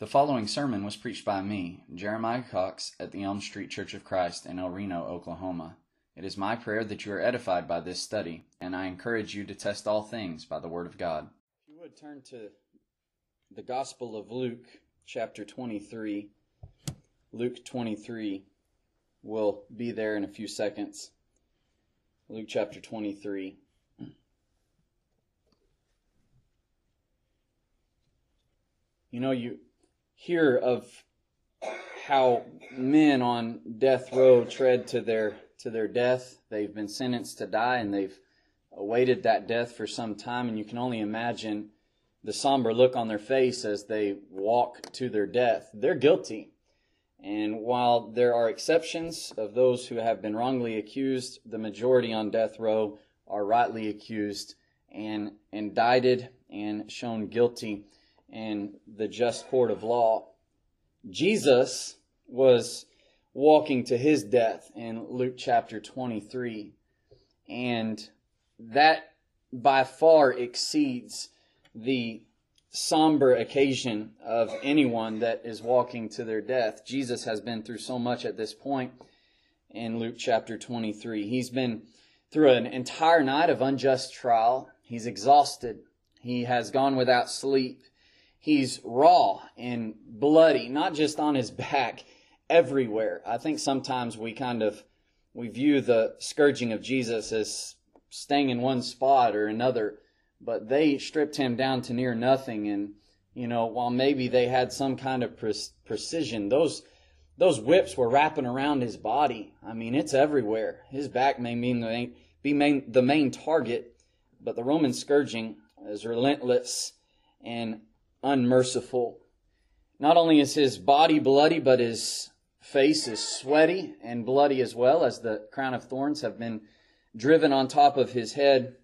The following sermon was preached by me, Jeremiah Cox, at the Elm Street Church of Christ in El Reno, Oklahoma. It is my prayer that you are edified by this study, and I encourage you to test all things by the Word of God. If you would turn to the Gospel of Luke, chapter 23. Luke 23 will be there in a few seconds. Luke chapter 23. You know, you hear of how men on death row tread to their to their death. They've been sentenced to die and they've awaited that death for some time and you can only imagine the somber look on their face as they walk to their death. They're guilty. And while there are exceptions of those who have been wrongly accused, the majority on death row are rightly accused and indicted and shown guilty in the just court of law. Jesus was walking to his death in Luke chapter 23. And that by far exceeds the somber occasion of anyone that is walking to their death. Jesus has been through so much at this point in Luke chapter 23. He's been through an entire night of unjust trial. He's exhausted. He has gone without sleep. He's raw and bloody, not just on his back, everywhere. I think sometimes we kind of we view the scourging of Jesus as staying in one spot or another, but they stripped him down to near nothing and you know, while maybe they had some kind of pre- precision, those those whips were wrapping around his body. I mean, it's everywhere. His back may mean the main, be main, the main target, but the Roman scourging is relentless and unmerciful. Not only is his body bloody, but his face is sweaty and bloody as well, as the crown of thorns have been driven on top of his head.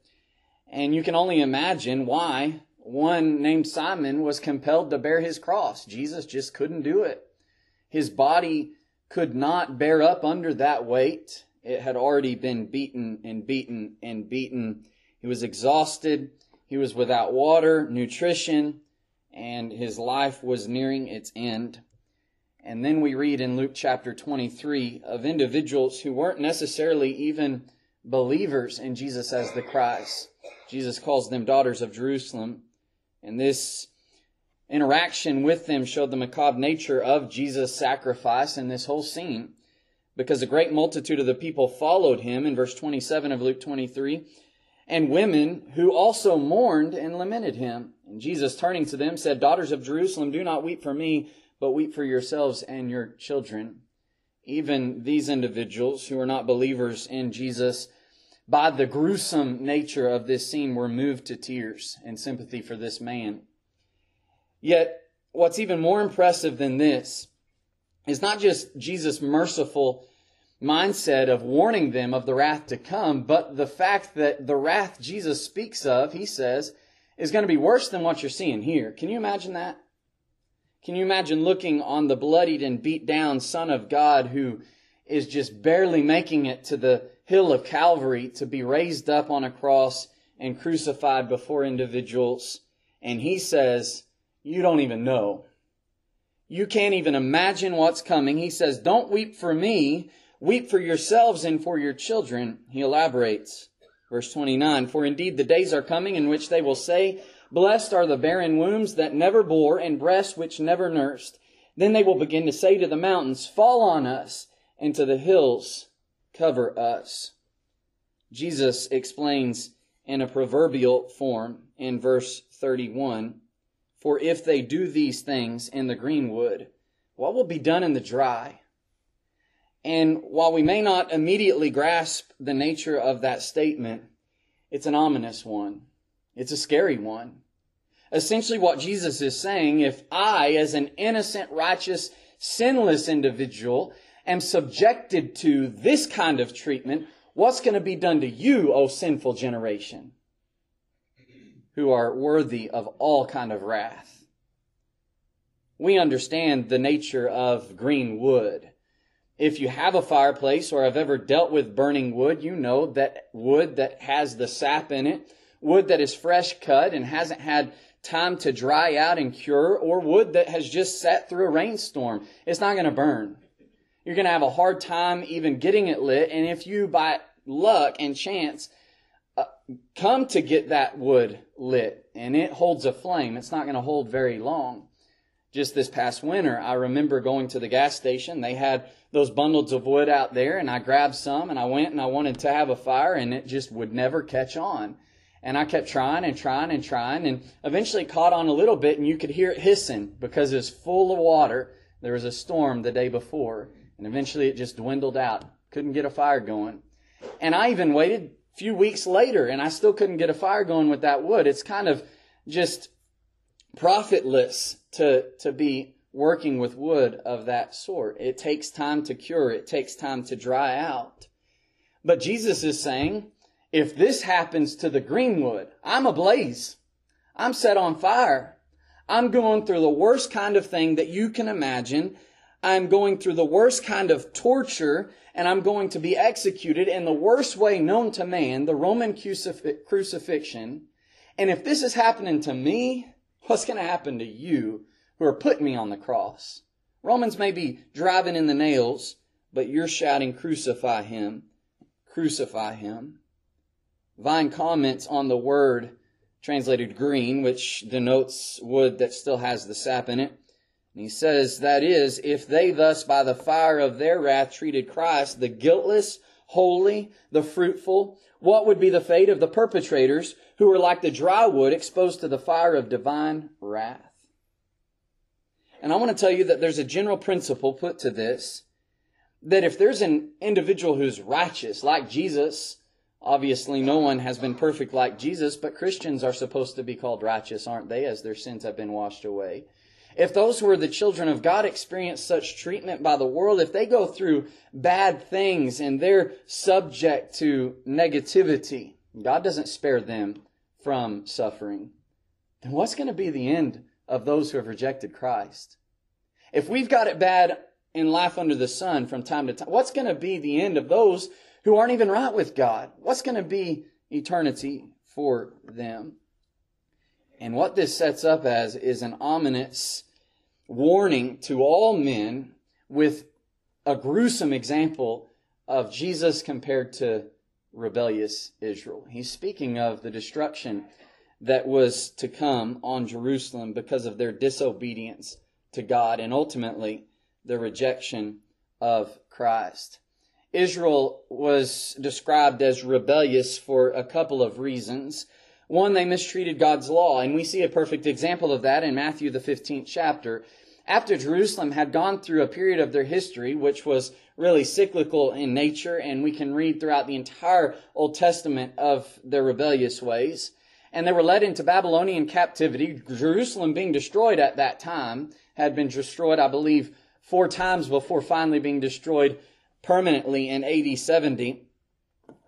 And you can only imagine why one named Simon was compelled to bear his cross. Jesus just couldn't do it. His body could not bear up under that weight. It had already been beaten and beaten and beaten. He was exhausted. He was without water, nutrition, and his life was nearing its end. And then we read in Luke chapter 23 of individuals who weren't necessarily even believers in Jesus as the Christ. Jesus calls them daughters of Jerusalem. And this interaction with them showed the macabre nature of Jesus' sacrifice in this whole scene. Because a great multitude of the people followed him in verse 27 of Luke 23, and women who also mourned and lamented him. And Jesus, turning to them, said, Daughters of Jerusalem, do not weep for me, but weep for yourselves and your children. Even these individuals who are not believers in Jesus by the gruesome nature of this scene, were moved to tears and sympathy for this man. Yet, what's even more impressive than this is not just Jesus' merciful mindset of warning them of the wrath to come, but the fact that the wrath Jesus speaks of, he says, is going to be worse than what you're seeing here. Can you imagine that? Can you imagine looking on the bloodied and beat down Son of God who is just barely making it to the hill of Calvary to be raised up on a cross and crucified before individuals. And he says, you don't even know. You can't even imagine what's coming. He says, don't weep for me. Weep for yourselves and for your children. He elaborates. Verse 29, for indeed the days are coming in which they will say, blessed are the barren wombs that never bore and breasts which never nursed. Then they will begin to say to the mountains, fall on us, and to the hills, cover us. Jesus explains in a proverbial form in verse 31 For if they do these things in the greenwood, what will be done in the dry? And while we may not immediately grasp the nature of that statement, it's an ominous one. It's a scary one. Essentially, what Jesus is saying, if I, as an innocent, righteous, sinless individual, am subjected to this kind of treatment, what's going to be done to you, O sinful generation, who are worthy of all kind of wrath? We understand the nature of green wood. If you have a fireplace or have ever dealt with burning wood, you know that wood that has the sap in it, wood that is fresh cut and hasn't had time to dry out and cure, or wood that has just sat through a rainstorm. It's not going to burn. You're going to have a hard time even getting it lit. And if you, by luck and chance, uh, come to get that wood lit and it holds a flame, it's not going to hold very long. Just this past winter, I remember going to the gas station. They had those bundles of wood out there and I grabbed some and I went and I wanted to have a fire and it just would never catch on. And I kept trying and trying and trying and eventually caught on a little bit and you could hear it hissing because it was full of water. There was a storm the day before and eventually it just dwindled out. Couldn't get a fire going. And I even waited a few weeks later and I still couldn't get a fire going with that wood. It's kind of just profitless to, to be working with wood of that sort. It takes time to cure. It takes time to dry out. But Jesus is saying, if this happens to the green wood, I'm ablaze. I'm set on fire. I'm going through the worst kind of thing that you can imagine. I'm going through the worst kind of torture and I'm going to be executed in the worst way known to man, the Roman crucifixion. And if this is happening to me, what's going to happen to you who are putting me on the cross? Romans may be driving in the nails, but you're shouting, crucify him, crucify him. Vine comments on the word translated green, which denotes wood that still has the sap in it. And he says, that is, if they thus by the fire of their wrath treated Christ, the guiltless, holy, the fruitful, what would be the fate of the perpetrators who were like the dry wood exposed to the fire of divine wrath? And I want to tell you that there's a general principle put to this, that if there's an individual who's righteous, like Jesus, obviously no one has been perfect like Jesus, but Christians are supposed to be called righteous, aren't they, as their sins have been washed away. If those who are the children of God experience such treatment by the world, if they go through bad things and they're subject to negativity, God doesn't spare them from suffering, then what's going to be the end of those who have rejected Christ? If we've got it bad in life under the sun from time to time, what's going to be the end of those who aren't even right with God? What's going to be eternity for them? And what this sets up as is an ominous warning to all men with a gruesome example of Jesus compared to rebellious Israel. He's speaking of the destruction that was to come on Jerusalem because of their disobedience to God and ultimately the rejection of Christ. Israel was described as rebellious for a couple of reasons. One, they mistreated God's law, and we see a perfect example of that in Matthew, the 15th chapter. After Jerusalem had gone through a period of their history, which was really cyclical in nature, and we can read throughout the entire Old Testament of their rebellious ways, and they were led into Babylonian captivity. Jerusalem being destroyed at that time had been destroyed, I believe, four times before finally being destroyed permanently in AD 70.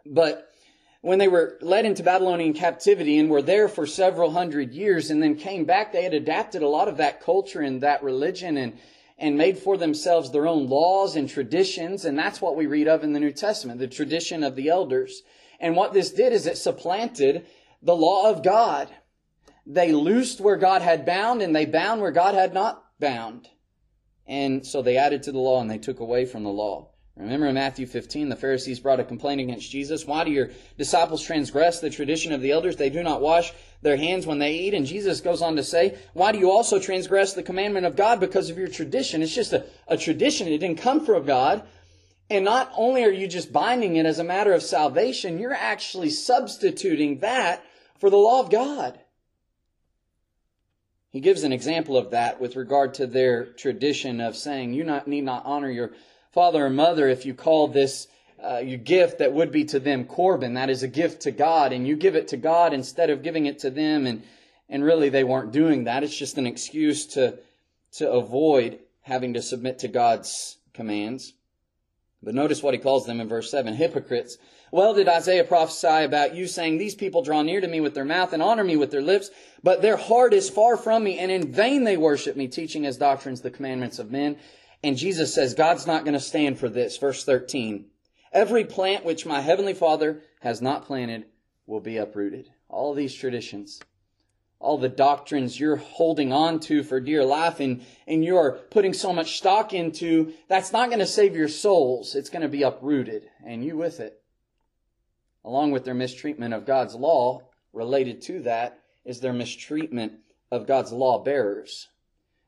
But when they were led into Babylonian captivity and were there for several hundred years and then came back, they had adapted a lot of that culture and that religion and, and made for themselves their own laws and traditions. And that's what we read of in the New Testament, the tradition of the elders. And what this did is it supplanted the law of God. They loosed where God had bound and they bound where God had not bound. And so they added to the law and they took away from the law. Remember in Matthew 15, the Pharisees brought a complaint against Jesus. Why do your disciples transgress the tradition of the elders? They do not wash their hands when they eat. And Jesus goes on to say, why do you also transgress the commandment of God because of your tradition? It's just a, a tradition. It didn't come from God. And not only are you just binding it as a matter of salvation, you're actually substituting that for the law of God. He gives an example of that with regard to their tradition of saying, you not, need not honor your father or mother, if you call this uh, your gift that would be to them Corban, that is a gift to God, and you give it to God instead of giving it to them, and and really they weren't doing that. It's just an excuse to to avoid having to submit to God's commands. But notice what he calls them in verse 7 hypocrites. Well did Isaiah prophesy about you, saying, These people draw near to me with their mouth and honor me with their lips, but their heart is far from me, and in vain they worship me, teaching as doctrines the commandments of men. And Jesus says, God's not going to stand for this. Verse 13. Every plant which my heavenly Father has not planted will be uprooted. All these traditions, all the doctrines you're holding on to for dear life and, and you're putting so much stock into, that's not going to save your souls. It's going to be uprooted and you with it. Along with their mistreatment of God's law, related to that is their mistreatment of God's law bearers.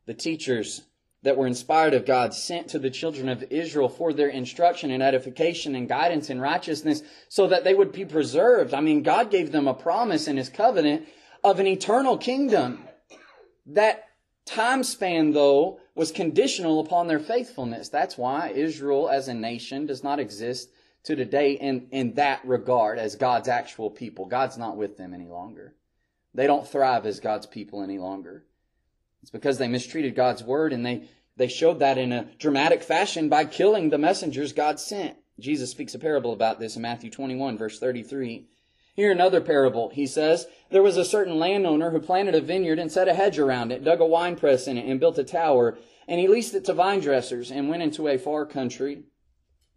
The teachers that were inspired of God sent to the children of Israel for their instruction and edification and guidance in righteousness so that they would be preserved. I mean, God gave them a promise in His covenant of an eternal kingdom. That time span, though, was conditional upon their faithfulness. That's why Israel as a nation does not exist to today in, in that regard as God's actual people. God's not with them any longer. They don't thrive as God's people any longer. It's because they mistreated God's word and they, they showed that in a dramatic fashion by killing the messengers God sent. Jesus speaks a parable about this in Matthew 21 verse 33. Here another parable. He says, There was a certain landowner who planted a vineyard and set a hedge around it, dug a winepress in it, and built a tower, and he leased it to vine dressers and went into a far country.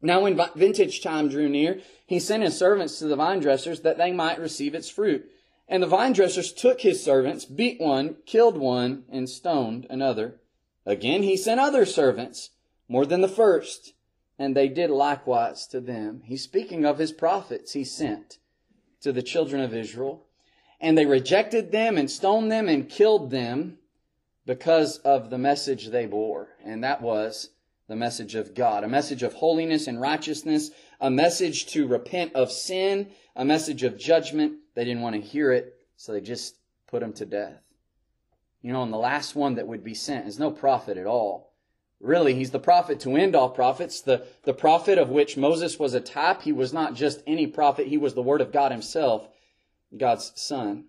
Now when vintage time drew near, he sent his servants to the vine dressers that they might receive its fruit. And the vine dressers took his servants, beat one, killed one, and stoned another. Again he sent other servants, more than the first, and they did likewise to them. He's speaking of his prophets he sent to the children of Israel. And they rejected them and stoned them and killed them because of the message they bore. And that was the message of God, a message of holiness and righteousness, a message to repent of sin, a message of judgment. They didn't want to hear it, so they just put him to death. You know, and the last one that would be sent is no prophet at all. Really, he's the prophet to end all prophets, the, the prophet of which Moses was a type. He was not just any prophet, he was the Word of God himself, God's Son.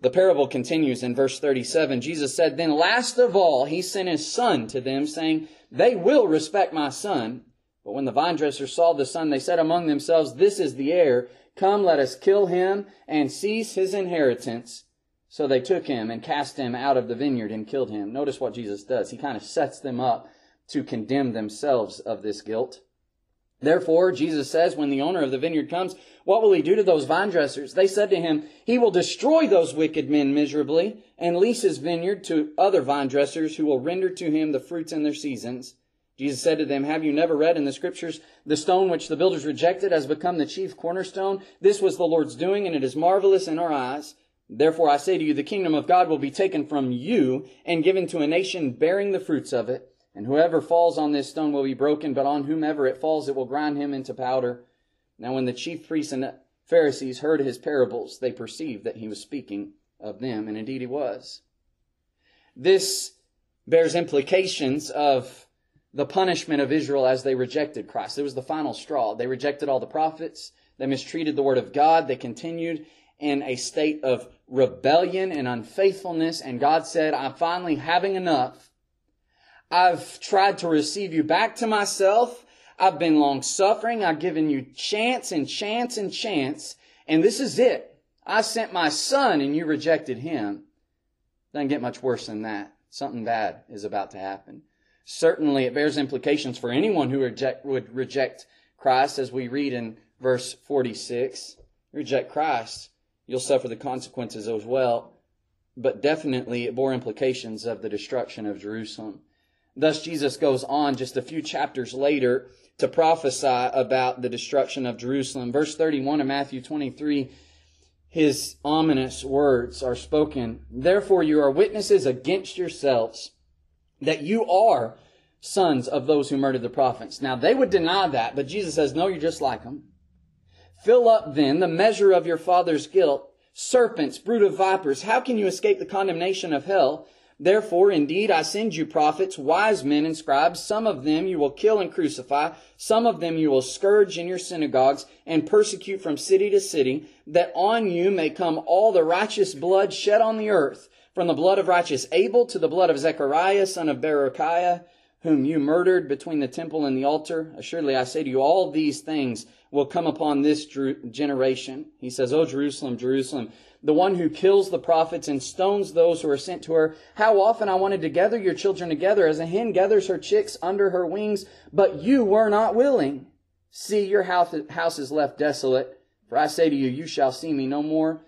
The parable continues in verse 37. Jesus said, Then last of all, he sent his son to them, saying, They will respect my son. But when the vine dressers saw the son, they said among themselves, This is the heir. Come, let us kill him and seize his inheritance. So they took him and cast him out of the vineyard and killed him. Notice what Jesus does. He kind of sets them up to condemn themselves of this guilt. Therefore, Jesus says, when the owner of the vineyard comes, what will he do to those vine dressers? They said to him, he will destroy those wicked men miserably and lease his vineyard to other vine dressers who will render to him the fruits in their seasons. Jesus said to them, Have you never read in the scriptures, the stone which the builders rejected has become the chief cornerstone? This was the Lord's doing, and it is marvelous in our eyes. Therefore I say to you, the kingdom of God will be taken from you and given to a nation bearing the fruits of it. And whoever falls on this stone will be broken, but on whomever it falls, it will grind him into powder. Now when the chief priests and Pharisees heard his parables, they perceived that he was speaking of them, and indeed he was. This bears implications of the punishment of Israel as they rejected Christ. It was the final straw. They rejected all the prophets. They mistreated the word of God. They continued in a state of rebellion and unfaithfulness. And God said, I'm finally having enough. I've tried to receive you back to myself. I've been long suffering. I've given you chance and chance and chance. And this is it. I sent my son and you rejected him. Doesn't get much worse than that. Something bad is about to happen. Certainly it bears implications for anyone who reject, would reject Christ as we read in verse 46. Reject Christ you'll suffer the consequences as well. But definitely it bore implications of the destruction of Jerusalem. Thus Jesus goes on just a few chapters later to prophesy about the destruction of Jerusalem. Verse 31 of Matthew 23, his ominous words are spoken. Therefore you are witnesses against yourselves that you are sons of those who murdered the prophets. Now they would deny that, but Jesus says, no, you're just like them. Fill up then the measure of your father's guilt. Serpents, brood of vipers, how can you escape the condemnation of hell? Therefore, indeed, I send you prophets, wise men and scribes. Some of them you will kill and crucify. Some of them you will scourge in your synagogues and persecute from city to city, that on you may come all the righteous blood shed on the earth, from the blood of righteous Abel to the blood of Zechariah, son of Berechiah, whom you murdered between the temple and the altar. Assuredly, I say to you, all these things will come upon this generation. He says, O Jerusalem, Jerusalem, the one who kills the prophets and stones those who are sent to her. How often I wanted to gather your children together as a hen gathers her chicks under her wings, but you were not willing. See, your house is left desolate. For I say to you, you shall see me no more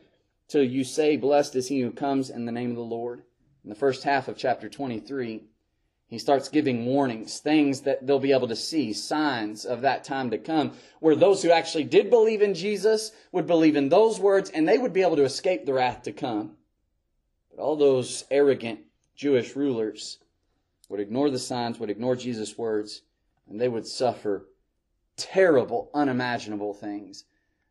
till you say, Blessed is he who comes in the name of the Lord. In the first half of chapter 23, he starts giving warnings, things that they'll be able to see, signs of that time to come, where those who actually did believe in Jesus would believe in those words and they would be able to escape the wrath to come. But all those arrogant Jewish rulers would ignore the signs, would ignore Jesus' words, and they would suffer terrible, unimaginable things.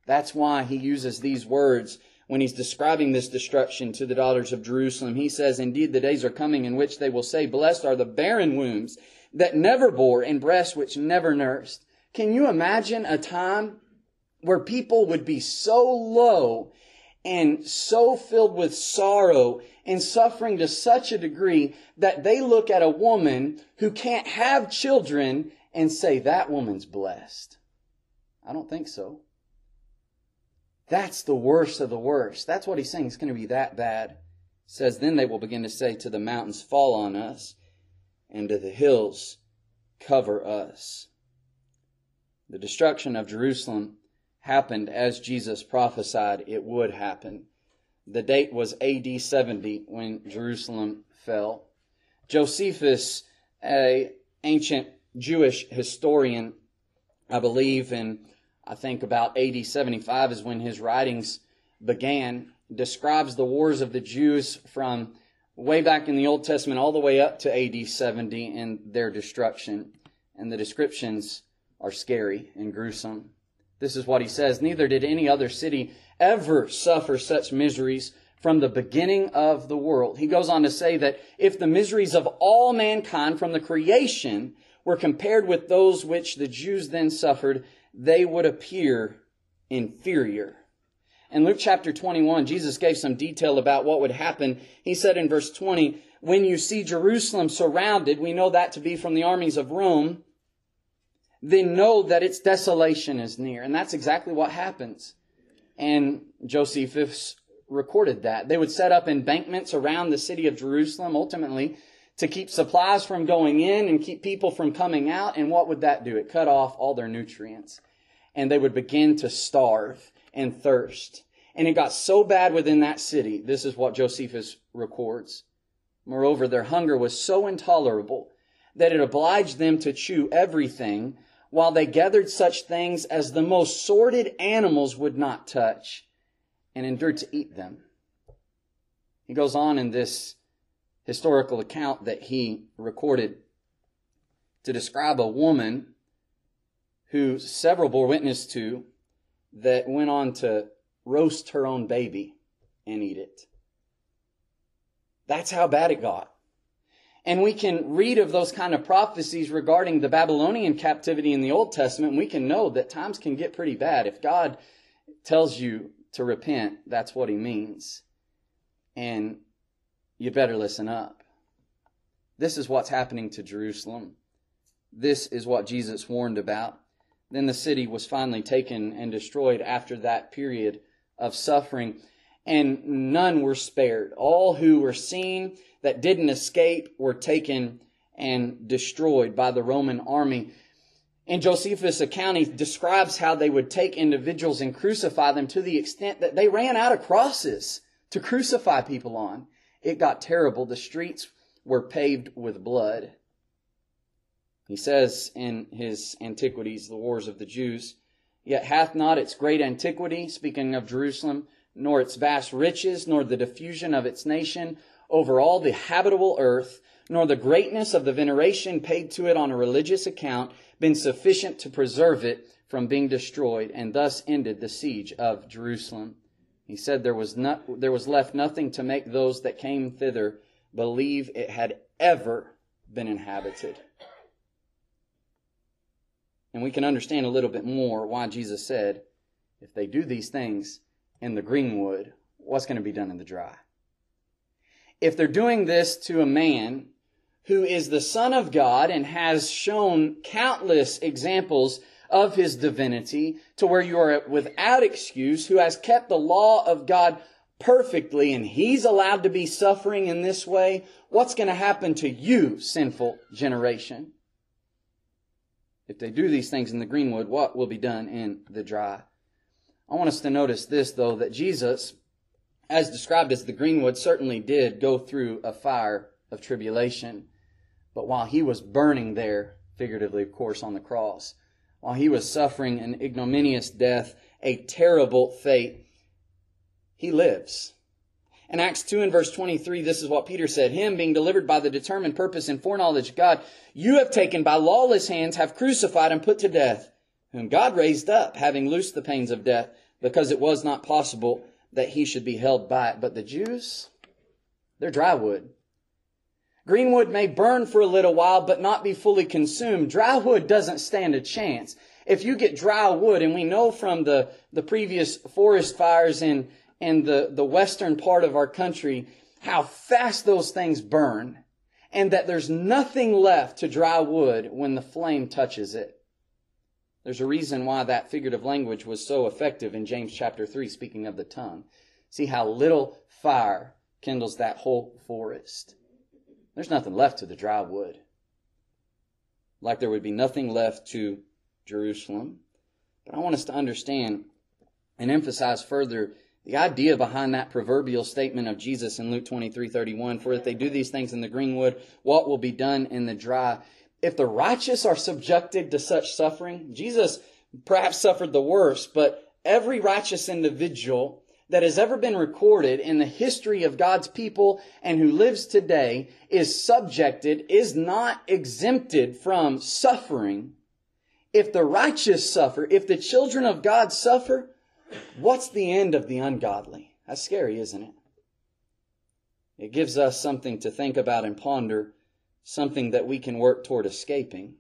That's why he uses these words when he's describing this destruction to the daughters of Jerusalem. He says, Indeed, the days are coming in which they will say, Blessed are the barren wombs that never bore and breasts which never nursed. Can you imagine a time where people would be so low and so filled with sorrow and suffering to such a degree that they look at a woman who can't have children and say, that woman's blessed. I don't think so. That's the worst of the worst. That's what he's saying. It's going to be that bad. Says, then they will begin to say to the mountains, fall on us, and to the hills, cover us. The destruction of Jerusalem happened as Jesus prophesied it would happen. The date was AD 70 when Jerusalem fell. Josephus, a ancient Jewish historian, I believe, and I think about AD 75 is when his writings began, describes the wars of the Jews from way back in the Old Testament all the way up to AD 70 and their destruction. And the descriptions are scary and gruesome. This is what he says. Neither did any other city ever suffer such miseries from the beginning of the world. He goes on to say that if the miseries of all mankind from the creation were compared with those which the Jews then suffered, they would appear inferior. In Luke chapter 21, Jesus gave some detail about what would happen. He said in verse 20, when you see Jerusalem surrounded, we know that to be from the armies of Rome, then know that its desolation is near. And that's exactly what happens. And Josephus recorded that. They would set up embankments around the city of Jerusalem, ultimately, to keep supplies from going in and keep people from coming out. And what would that do? It cut off all their nutrients. And they would begin to starve and thirst. And it got so bad within that city. This is what Josephus records. Moreover, their hunger was so intolerable that it obliged them to chew everything while they gathered such things as the most sordid animals would not touch and endured to eat them. He goes on in this historical account that he recorded to describe a woman who several bore witness to that went on to roast her own baby and eat it. That's how bad it got. And we can read of those kind of prophecies regarding the Babylonian captivity in the Old Testament, we can know that times can get pretty bad. If God tells you to repent, that's what he means. And you better listen up. This is what's happening to Jerusalem. This is what Jesus warned about. Then the city was finally taken and destroyed after that period of suffering, and none were spared. All who were seen that didn't escape were taken and destroyed by the Roman army. And Josephus' account, he describes how they would take individuals and crucify them to the extent that they ran out of crosses to crucify people on. It got terrible. The streets were paved with blood. He says in his Antiquities, the Wars of the Jews, Yet hath not its great antiquity, speaking of Jerusalem, nor its vast riches, nor the diffusion of its nation over all the habitable earth, nor the greatness of the veneration paid to it on a religious account, been sufficient to preserve it from being destroyed, and thus ended the siege of Jerusalem. He said there was not, there was left nothing to make those that came thither believe it had ever been inhabited. And we can understand a little bit more why Jesus said, if they do these things in the greenwood, what's going to be done in the dry? If they're doing this to a man who is the Son of God and has shown countless examples of his divinity to where you are without excuse, who has kept the law of God perfectly and he's allowed to be suffering in this way, what's going to happen to you, sinful generation? If they do these things in the greenwood, what will be done in the dry? I want us to notice this, though, that Jesus, as described as the greenwood, certainly did go through a fire of tribulation. But while he was burning there, figuratively, of course, on the cross, while he was suffering an ignominious death, a terrible fate, he lives. In Acts 2 and verse 23, this is what Peter said. Him being delivered by the determined purpose and foreknowledge of God, you have taken by lawless hands, have crucified and put to death, whom God raised up, having loosed the pains of death, because it was not possible that he should be held by it. But the Jews, they're dry wood. Greenwood may burn for a little while, but not be fully consumed. Dry wood doesn't stand a chance. If you get dry wood, and we know from the, the previous forest fires in, in the, the western part of our country, how fast those things burn, and that there's nothing left to dry wood when the flame touches it. There's a reason why that figurative language was so effective in James chapter 3, speaking of the tongue. See how little fire kindles that whole forest. There's nothing left to the dry wood. Like there would be nothing left to Jerusalem. But I want us to understand and emphasize further the idea behind that proverbial statement of Jesus in Luke 23 31 For if they do these things in the greenwood, what will be done in the dry? If the righteous are subjected to such suffering, Jesus perhaps suffered the worst, but every righteous individual that has ever been recorded in the history of God's people and who lives today is subjected, is not exempted from suffering. If the righteous suffer, if the children of God suffer, what's the end of the ungodly? That's scary, isn't it? It gives us something to think about and ponder, something that we can work toward escaping.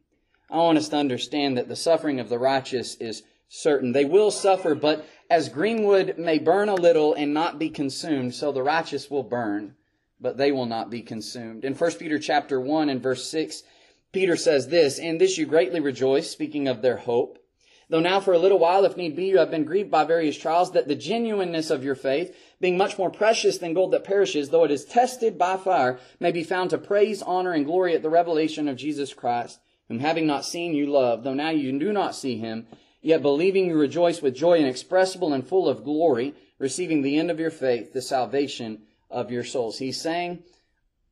I want us to understand that the suffering of the righteous is certain. They will suffer, but as greenwood may burn a little and not be consumed, so the righteous will burn, but they will not be consumed. In 1 Peter chapter 1 and verse 6, Peter says this, In this you greatly rejoice, speaking of their hope. Though now for a little while, if need be, you have been grieved by various trials, that the genuineness of your faith, being much more precious than gold that perishes, though it is tested by fire, may be found to praise, honor, and glory at the revelation of Jesus Christ, whom having not seen you love, though now you do not see him, Yet believing you rejoice with joy inexpressible and full of glory, receiving the end of your faith, the salvation of your souls. He's saying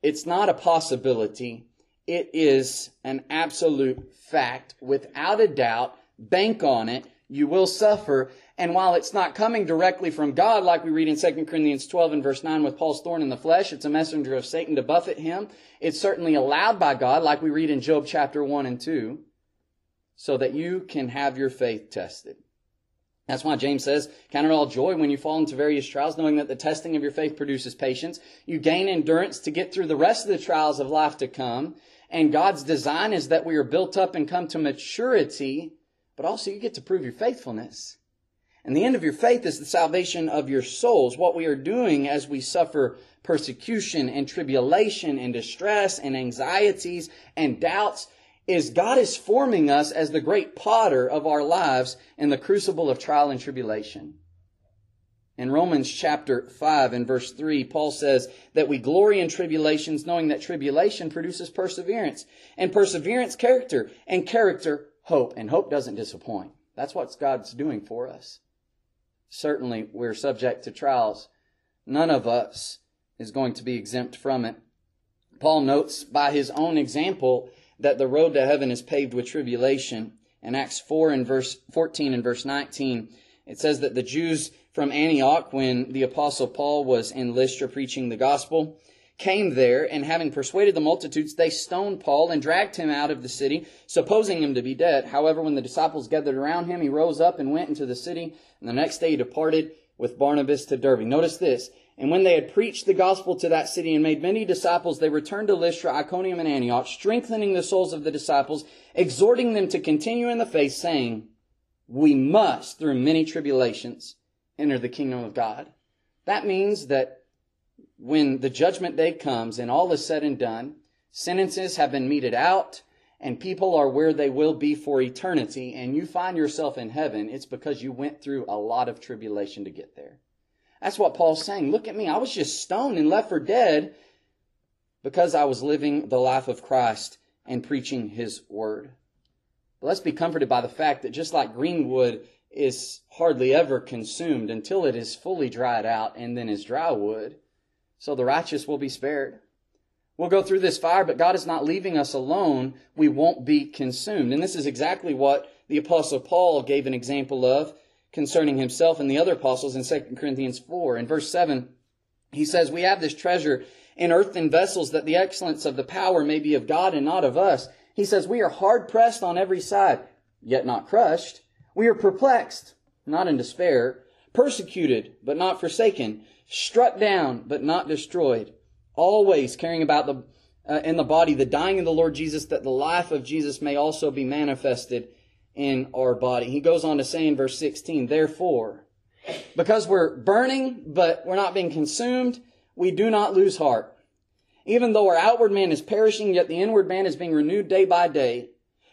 it's not a possibility. It is an absolute fact. Without a doubt, bank on it. You will suffer. And while it's not coming directly from God, like we read in 2 Corinthians 12 and verse 9 with Paul's thorn in the flesh, it's a messenger of Satan to buffet him. It's certainly allowed by God, like we read in Job chapter 1 and 2 so that you can have your faith tested. That's why James says, count it all joy when you fall into various trials, knowing that the testing of your faith produces patience. You gain endurance to get through the rest of the trials of life to come. And God's design is that we are built up and come to maturity, but also you get to prove your faithfulness. And the end of your faith is the salvation of your souls. What we are doing as we suffer persecution and tribulation and distress and anxieties and doubts is God is forming us as the great potter of our lives in the crucible of trial and tribulation. In Romans chapter 5 and verse 3, Paul says that we glory in tribulations, knowing that tribulation produces perseverance, and perseverance, character, and character, hope. And hope doesn't disappoint. That's what God's doing for us. Certainly, we're subject to trials. None of us is going to be exempt from it. Paul notes by his own example that the road to heaven is paved with tribulation. In Acts 4 and verse 14 and verse 19, it says that the Jews from Antioch, when the apostle Paul was in Lystra preaching the gospel, came there, and having persuaded the multitudes, they stoned Paul and dragged him out of the city, supposing him to be dead. However, when the disciples gathered around him, he rose up and went into the city, and the next day he departed with Barnabas to Derbe. Notice this. And when they had preached the gospel to that city and made many disciples, they returned to Lystra, Iconium, and Antioch, strengthening the souls of the disciples, exhorting them to continue in the faith, saying, We must, through many tribulations, enter the kingdom of God. That means that when the judgment day comes and all is said and done, sentences have been meted out, and people are where they will be for eternity, and you find yourself in heaven, it's because you went through a lot of tribulation to get there. That's what Paul's saying. Look at me. I was just stoned and left for dead because I was living the life of Christ and preaching his word. But let's be comforted by the fact that just like greenwood is hardly ever consumed until it is fully dried out and then is dry wood. So the righteous will be spared. We'll go through this fire, but God is not leaving us alone. We won't be consumed. And this is exactly what the apostle Paul gave an example of concerning himself and the other apostles in 2 Corinthians 4. In verse 7, he says, We have this treasure in earthen vessels that the excellence of the power may be of God and not of us. He says, We are hard pressed on every side, yet not crushed. We are perplexed, not in despair, persecuted, but not forsaken, struck down, but not destroyed always caring about the uh, in the body the dying of the Lord Jesus that the life of Jesus may also be manifested in our body. He goes on to say in verse 16, therefore, because we're burning but we're not being consumed, we do not lose heart. Even though our outward man is perishing, yet the inward man is being renewed day by day.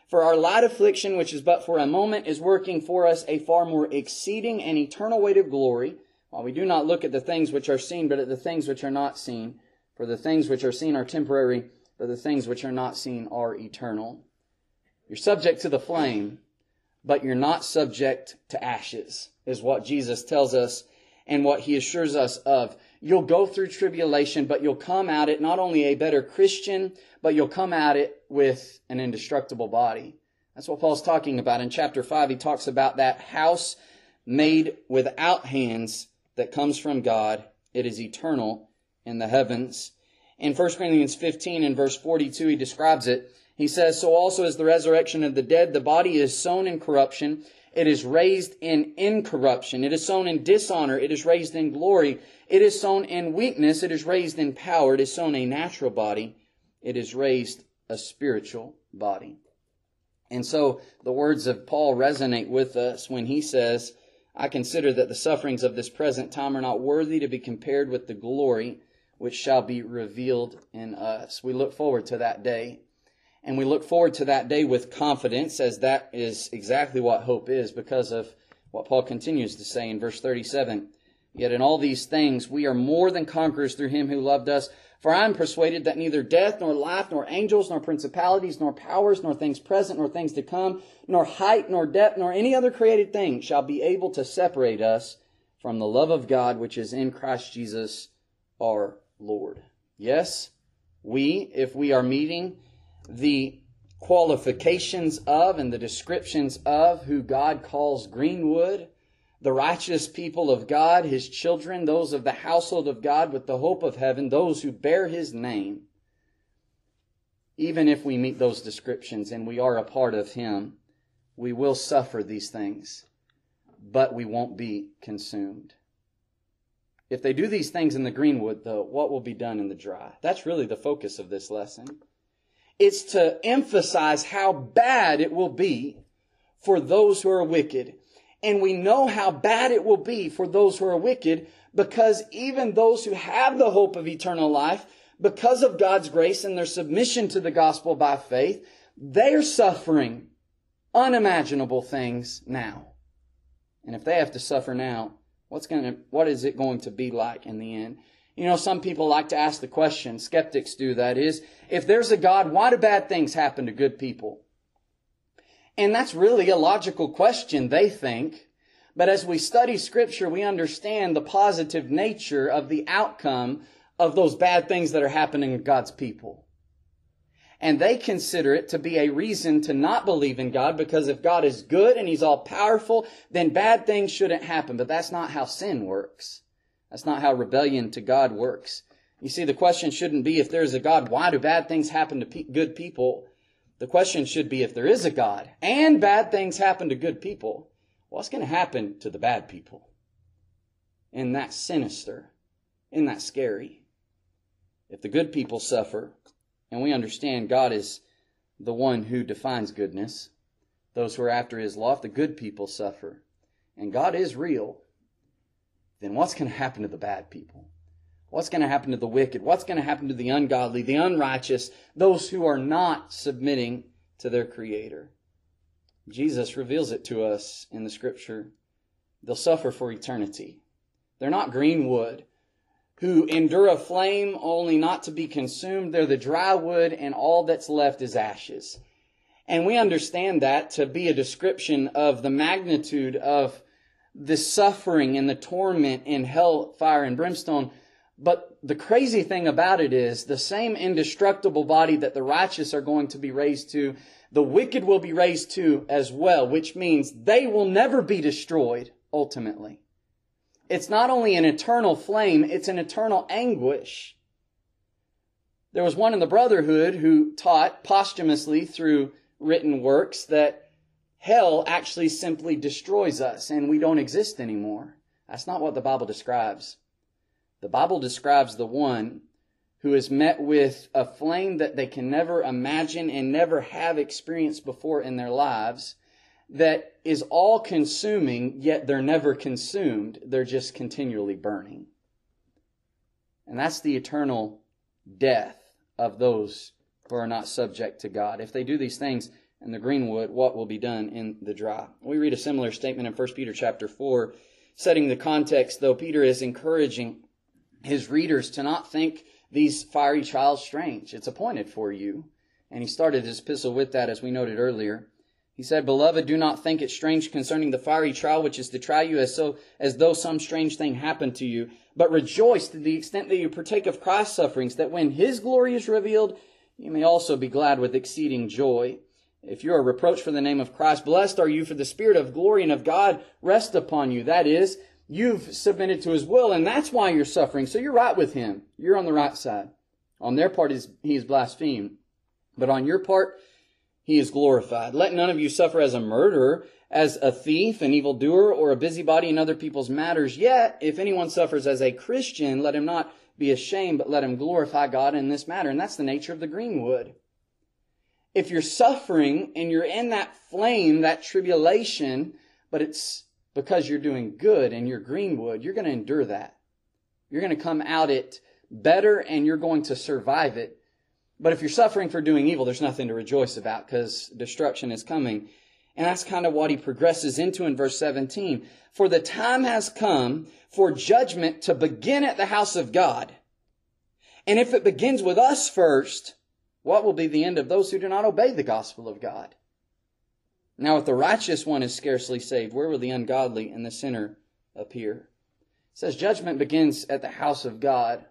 For our light affliction, which is but for a moment, is working for us a far more exceeding and eternal weight of glory, while we do not look at the things which are seen, but at the things which are not seen. For the things which are seen are temporary, but the things which are not seen are eternal. You're subject to the flame, but you're not subject to ashes, is what Jesus tells us and what he assures us of. You'll go through tribulation, but you'll come at it not only a better Christian, but you'll come at it with an indestructible body. That's what Paul's talking about. In chapter 5, he talks about that house made without hands that comes from God. It is eternal in the heavens. In 1 Corinthians 15 and verse 42, he describes it. He says, So also is the resurrection of the dead. The body is sown in corruption. It is raised in incorruption. It is sown in dishonor. It is raised in glory. It is sown in weakness. It is raised in power. It is sown a natural body. It is raised a spiritual body. And so the words of Paul resonate with us when he says, I consider that the sufferings of this present time are not worthy to be compared with the glory which shall be revealed in us. We look forward to that day. And we look forward to that day with confidence, as that is exactly what hope is, because of what Paul continues to say in verse 37. Yet in all these things we are more than conquerors through him who loved us. For I am persuaded that neither death, nor life, nor angels, nor principalities, nor powers, nor things present, nor things to come, nor height, nor depth, nor any other created thing shall be able to separate us from the love of God which is in Christ Jesus our Lord. Yes, we, if we are meeting the qualifications of and the descriptions of who God calls Greenwood, the righteous people of God, His children, those of the household of God with the hope of heaven, those who bear His name, even if we meet those descriptions and we are a part of Him, we will suffer these things, but we won't be consumed. If they do these things in the greenwood, though, what will be done in the dry? That's really the focus of this lesson. It's to emphasize how bad it will be for those who are wicked. And we know how bad it will be for those who are wicked because even those who have the hope of eternal life, because of God's grace and their submission to the gospel by faith, they're suffering unimaginable things now. And if they have to suffer now, What's going to, what is it going to be like in the end? You know, some people like to ask the question, skeptics do that is, if there's a God, why do bad things happen to good people? And that's really a logical question, they think. But as we study scripture, we understand the positive nature of the outcome of those bad things that are happening to God's people and they consider it to be a reason to not believe in God because if God is good and He's all powerful, then bad things shouldn't happen. But that's not how sin works. That's not how rebellion to God works. You see, the question shouldn't be if there's a God, why do bad things happen to pe- good people? The question should be if there is a God and bad things happen to good people, what's going to happen to the bad people? And that's sinister. Isn't that scary? If the good people suffer, and we understand God is the one who defines goodness. Those who are after his law, if the good people suffer, and God is real, then what's going to happen to the bad people? What's going to happen to the wicked? What's going to happen to the ungodly, the unrighteous, those who are not submitting to their Creator? Jesus reveals it to us in the Scripture. They'll suffer for eternity. They're not green wood who endure a flame only not to be consumed. They're the dry wood, and all that's left is ashes. And we understand that to be a description of the magnitude of the suffering and the torment in hell, fire, and brimstone. But the crazy thing about it is the same indestructible body that the righteous are going to be raised to, the wicked will be raised to as well, which means they will never be destroyed ultimately. It's not only an eternal flame, it's an eternal anguish. There was one in the Brotherhood who taught posthumously through written works that hell actually simply destroys us and we don't exist anymore. That's not what the Bible describes. The Bible describes the one who is met with a flame that they can never imagine and never have experienced before in their lives that is all consuming, yet they're never consumed. They're just continually burning. And that's the eternal death of those who are not subject to God. If they do these things in the greenwood, what will be done in the dry? We read a similar statement in 1 Peter chapter 4, setting the context, though Peter is encouraging his readers to not think these fiery trials strange. It's appointed for you. And he started his epistle with that, as we noted earlier. He said, Beloved, do not think it strange concerning the fiery trial which is to try you as so as though some strange thing happened to you, but rejoice to the extent that you partake of Christ's sufferings, that when his glory is revealed, you may also be glad with exceeding joy. If you are reproached for the name of Christ, blessed are you, for the Spirit of glory and of God rest upon you. That is, you've submitted to his will, and that's why you're suffering. So you're right with him. You're on the right side. On their part, he is blasphemed. But on your part, he is glorified. Let none of you suffer as a murderer, as a thief, an evildoer, or a busybody in other people's matters. Yet, if anyone suffers as a Christian, let him not be ashamed, but let him glorify God in this matter. And that's the nature of the greenwood. If you're suffering and you're in that flame, that tribulation, but it's because you're doing good and you're greenwood, you're going to endure that. You're going to come out it better and you're going to survive it but if you're suffering for doing evil, there's nothing to rejoice about because destruction is coming. And that's kind of what he progresses into in verse 17. For the time has come for judgment to begin at the house of God. And if it begins with us first, what will be the end of those who do not obey the gospel of God? Now, if the righteous one is scarcely saved, where will the ungodly and the sinner appear? It says judgment begins at the house of God.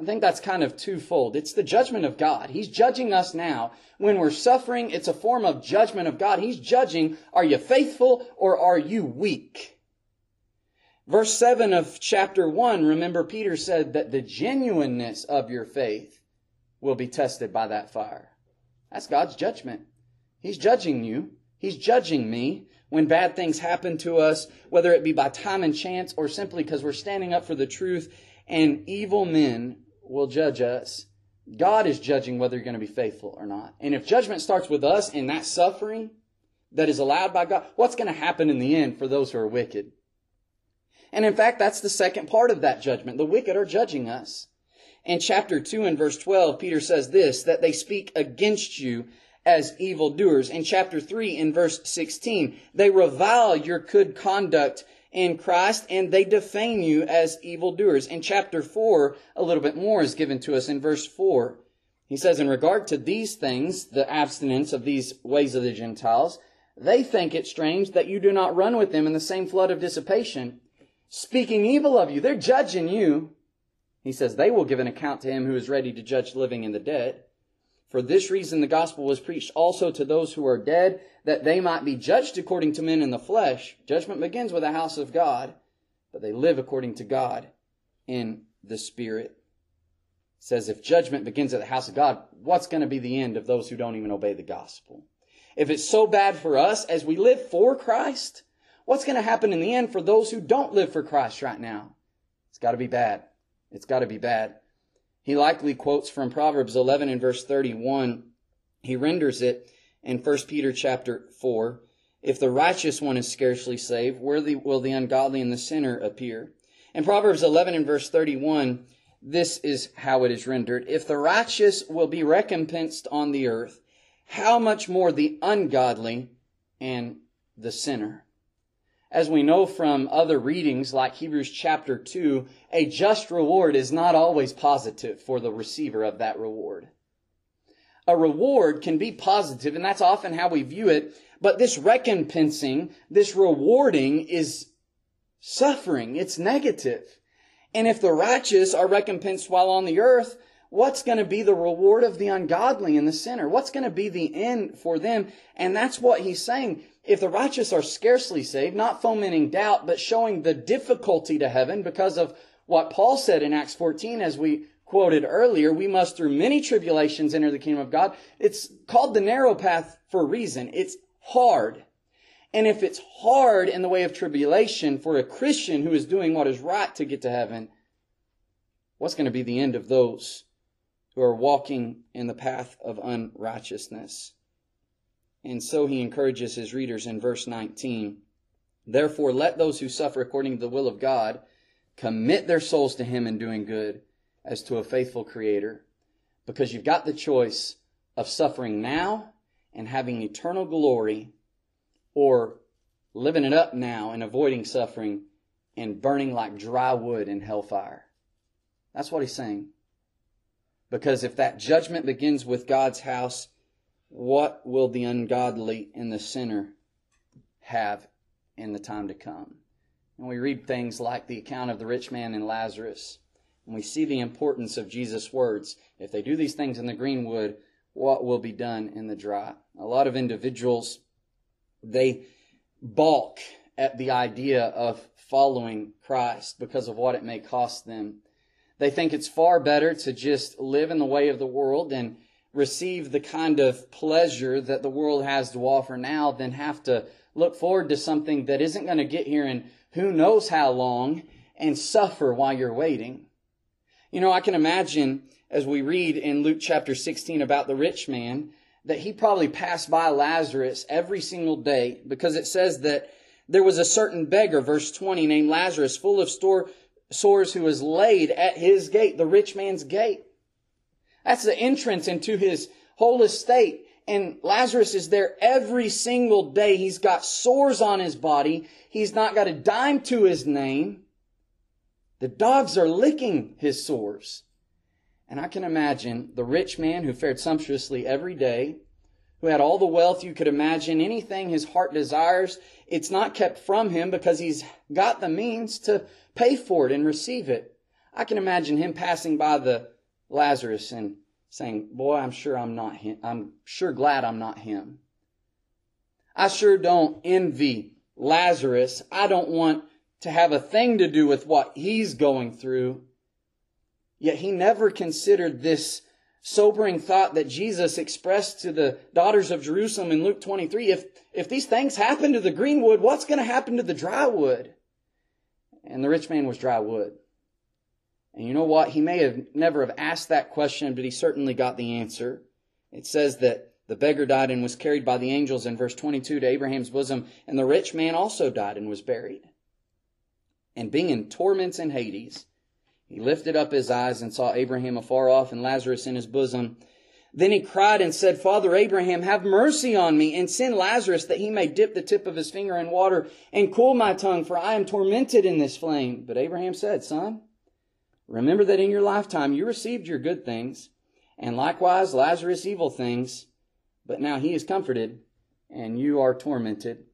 I think that's kind of twofold. It's the judgment of God. He's judging us now. When we're suffering, it's a form of judgment of God. He's judging, are you faithful or are you weak? Verse 7 of chapter 1, remember Peter said that the genuineness of your faith will be tested by that fire. That's God's judgment. He's judging you. He's judging me when bad things happen to us, whether it be by time and chance or simply because we're standing up for the truth and evil men will judge us. God is judging whether you're going to be faithful or not. And if judgment starts with us in that suffering that is allowed by God, what's going to happen in the end for those who are wicked? And in fact, that's the second part of that judgment. The wicked are judging us. In chapter 2 and verse 12, Peter says this, that they speak against you as evildoers. In chapter 3 in verse 16, they revile your good conduct in Christ and they defame you as evildoers. In chapter 4, a little bit more is given to us in verse 4. He says, in regard to these things, the abstinence of these ways of the Gentiles, they think it strange that you do not run with them in the same flood of dissipation, speaking evil of you. They're judging you. He says, they will give an account to him who is ready to judge living and the dead. For this reason the gospel was preached also to those who are dead, that they might be judged according to men in the flesh. Judgment begins with the house of God, but they live according to God in the Spirit. It says if judgment begins at the house of God, what's going to be the end of those who don't even obey the gospel? If it's so bad for us as we live for Christ, what's going to happen in the end for those who don't live for Christ right now? It's got to be bad. It's got to be bad. He likely quotes from Proverbs 11 and verse 31. He renders it in 1 Peter chapter 4. If the righteous one is scarcely saved, where will the ungodly and the sinner appear? In Proverbs 11 and verse 31, this is how it is rendered. If the righteous will be recompensed on the earth, how much more the ungodly and the sinner? As we know from other readings like Hebrews chapter 2, a just reward is not always positive for the receiver of that reward. a reward can be positive, and that's often how we view it. But this recompensing, this rewarding is suffering. It's negative. And if the righteous are recompensed while on the earth, what's going to be the reward of the ungodly and the sinner? What's going to be the end for them? And that's what he's saying. If the righteous are scarcely saved, not fomenting doubt, but showing the difficulty to heaven because of what Paul said in Acts 14 as we quoted earlier, we must through many tribulations enter the kingdom of God. It's called the narrow path for a reason. It's hard. And if it's hard in the way of tribulation for a Christian who is doing what is right to get to heaven, what's going to be the end of those who are walking in the path of unrighteousness? And so he encourages his readers in verse 19. Therefore, let those who suffer according to the will of God commit their souls to him in doing good as to a faithful creator because you've got the choice of suffering now and having eternal glory or living it up now and avoiding suffering and burning like dry wood in hellfire. That's what he's saying. Because if that judgment begins with God's house, what will the ungodly and the sinner have in the time to come? And we read things like the account of the rich man and Lazarus and we see the importance of Jesus' words. If they do these things in the greenwood, what will be done in the dry? A lot of individuals, they balk at the idea of following Christ because of what it may cost them. They think it's far better to just live in the way of the world and receive the kind of pleasure that the world has to offer now than have to look forward to something that isn't going to get here in who knows how long and suffer while you're waiting. You know, I can imagine as we read in Luke chapter 16 about the rich man that he probably passed by Lazarus every single day because it says that there was a certain beggar, verse 20, named Lazarus, full of store, sores, who was laid at his gate, the rich man's gate. That's the entrance into his whole estate. And Lazarus is there every single day. He's got sores on his body. He's not got a dime to his name. The dogs are licking his sores. And I can imagine the rich man who fared sumptuously every day, who had all the wealth you could imagine, anything his heart desires, it's not kept from him because he's got the means to pay for it and receive it. I can imagine him passing by the Lazarus and saying, "Boy, I'm sure I'm not him. I'm sure glad I'm not him." I sure don't envy Lazarus. I don't want to have a thing to do with what he's going through. Yet he never considered this sobering thought that Jesus expressed to the daughters of Jerusalem in Luke 23. If, if these things happen to the green wood, what's going to happen to the dry wood? And the rich man was dry wood. And you know what? He may have never have asked that question, but he certainly got the answer. It says that the beggar died and was carried by the angels in verse 22 to Abraham's bosom, and the rich man also died and was buried and being in torments in Hades, he lifted up his eyes and saw Abraham afar off and Lazarus in his bosom. Then he cried and said, Father Abraham, have mercy on me and send Lazarus that he may dip the tip of his finger in water and cool my tongue, for I am tormented in this flame. But Abraham said, Son, remember that in your lifetime you received your good things, and likewise Lazarus evil things, but now he is comforted and you are tormented.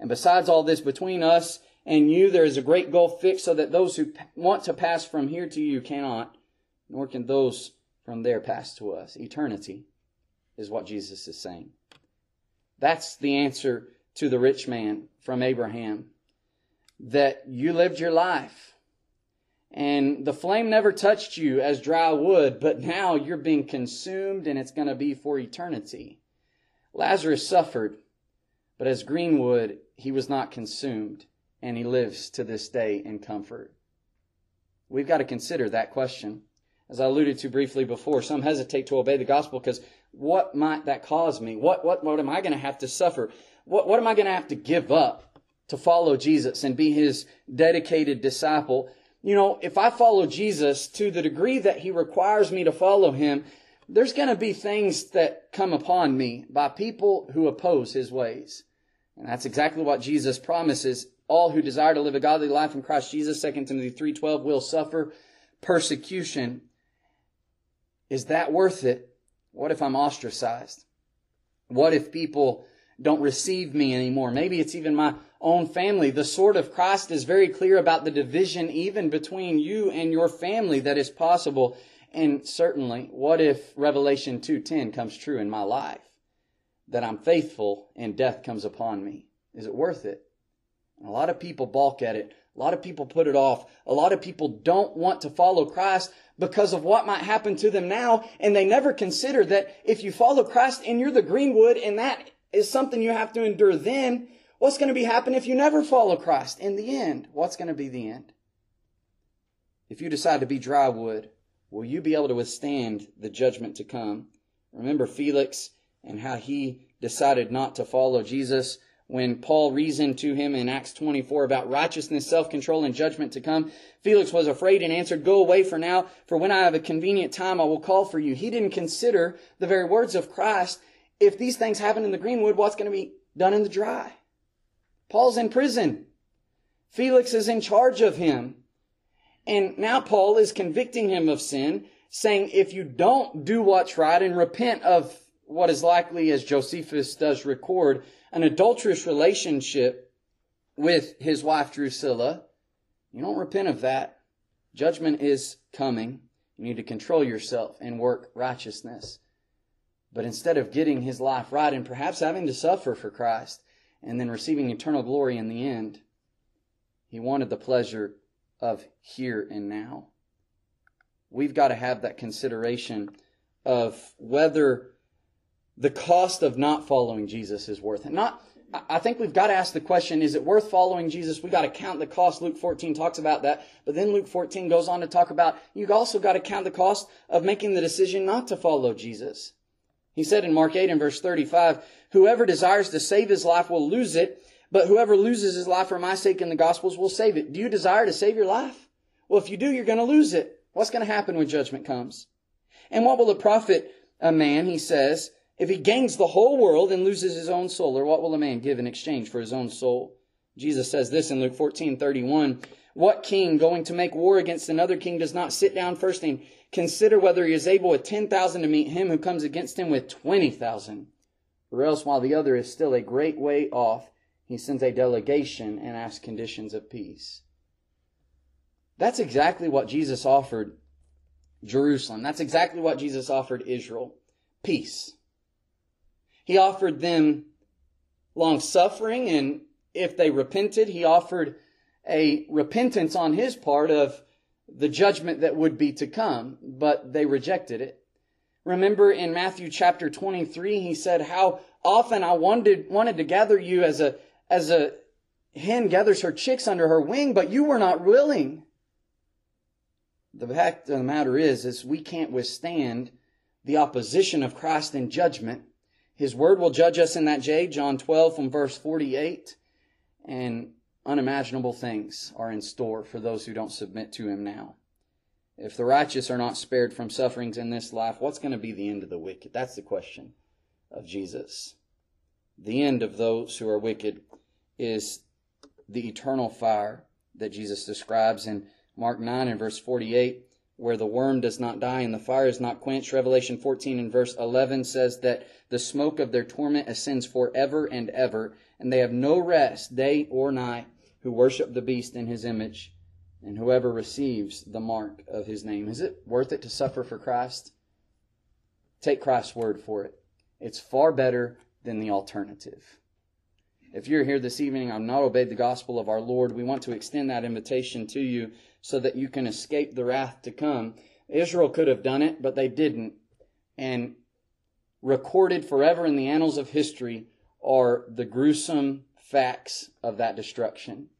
And besides all this, between us and you there is a great gulf fixed so that those who want to pass from here to you cannot, nor can those from there pass to us. Eternity is what Jesus is saying. That's the answer to the rich man from Abraham. That you lived your life and the flame never touched you as dry wood, but now you're being consumed and it's going to be for eternity. Lazarus suffered, but as green wood, he was not consumed and he lives to this day in comfort? We've got to consider that question. As I alluded to briefly before, some hesitate to obey the gospel because what might that cause me? What, what, what am I going to have to suffer? What, what am I going to have to give up to follow Jesus and be his dedicated disciple? You know, if I follow Jesus to the degree that he requires me to follow him, there's going to be things that come upon me by people who oppose his ways. And that's exactly what Jesus promises all who desire to live a godly life in Christ Jesus, 2 Timothy 3.12, will suffer persecution. Is that worth it? What if I'm ostracized? What if people don't receive me anymore? Maybe it's even my own family. The sword of Christ is very clear about the division even between you and your family that is possible. And certainly, what if Revelation 2:10 comes true in my life? That I'm faithful and death comes upon me. Is it worth it? A lot of people balk at it. A lot of people put it off. A lot of people don't want to follow Christ because of what might happen to them now. And they never consider that if you follow Christ and you're the greenwood and that is something you have to endure then, what's going to be happening if you never follow Christ in the end? What's going to be the end? If you decide to be dry wood, will you be able to withstand the judgment to come? Remember Felix and how he decided not to follow Jesus when Paul reasoned to him in Acts 24 about righteousness, self-control, and judgment to come, Felix was afraid and answered, Go away for now, for when I have a convenient time, I will call for you. He didn't consider the very words of Christ. If these things happen in the greenwood, what's going to be done in the dry? Paul's in prison. Felix is in charge of him. And now Paul is convicting him of sin, saying, if you don't do what's right and repent of what is likely, as Josephus does record, an adulterous relationship with his wife Drusilla, you don't repent of that. Judgment is coming. You need to control yourself and work righteousness. But instead of getting his life right and perhaps having to suffer for Christ and then receiving eternal glory in the end, he wanted the pleasure of here and now. We've got to have that consideration of whether the cost of not following Jesus is worth it. Not, I think we've got to ask the question, is it worth following Jesus? We've got to count the cost. Luke 14 talks about that. But then Luke 14 goes on to talk about, you've also got to count the cost of making the decision not to follow Jesus. He said in Mark 8 and verse 35, whoever desires to save his life will lose it, but whoever loses his life for my sake in the gospels will save it. Do you desire to save your life? Well, if you do, you're going to lose it. What's going to happen when judgment comes? And what will it profit a man, he says, if he gains the whole world and loses his own soul, or what will a man give in exchange for his own soul? Jesus says this in Luke 14, 31. What king going to make war against another king does not sit down first and consider whether he is able with 10,000 to meet him who comes against him with 20,000? Or else while the other is still a great way off, he sends a delegation and asks conditions of peace. That's exactly what Jesus offered Jerusalem. That's exactly what Jesus offered Israel. Peace. He offered them long suffering, and if they repented, he offered a repentance on his part of the judgment that would be to come, but they rejected it. Remember in Matthew chapter 23, he said, how often I wanted, wanted to gather you as a, as a hen gathers her chicks under her wing, but you were not willing. The fact of the matter is, is we can't withstand the opposition of Christ in judgment his word will judge us in that day, John 12 from verse 48. And unimaginable things are in store for those who don't submit to him now. If the righteous are not spared from sufferings in this life, what's going to be the end of the wicked? That's the question of Jesus. The end of those who are wicked is the eternal fire that Jesus describes in Mark 9 and verse 48 where the worm does not die and the fire is not quenched. Revelation 14 and verse 11 says that the smoke of their torment ascends forever and ever, and they have no rest day or night who worship the beast in his image and whoever receives the mark of his name. Is it worth it to suffer for Christ? Take Christ's word for it. It's far better than the alternative. If you're here this evening, I've not obeyed the gospel of our Lord, we want to extend that invitation to you so that you can escape the wrath to come. Israel could have done it, but they didn't. And recorded forever in the annals of history are the gruesome facts of that destruction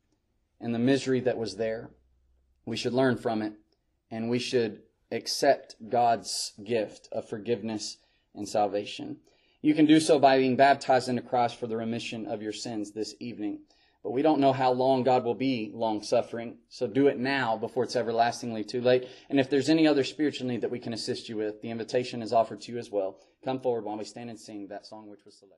and the misery that was there. We should learn from it and we should accept God's gift of forgiveness and salvation. You can do so by being baptized into Christ for the remission of your sins this evening. But we don't know how long God will be long suffering. So do it now before it's everlastingly too late. And if there's any other spiritual need that we can assist you with, the invitation is offered to you as well. Come forward while we stand and sing that song which was selected.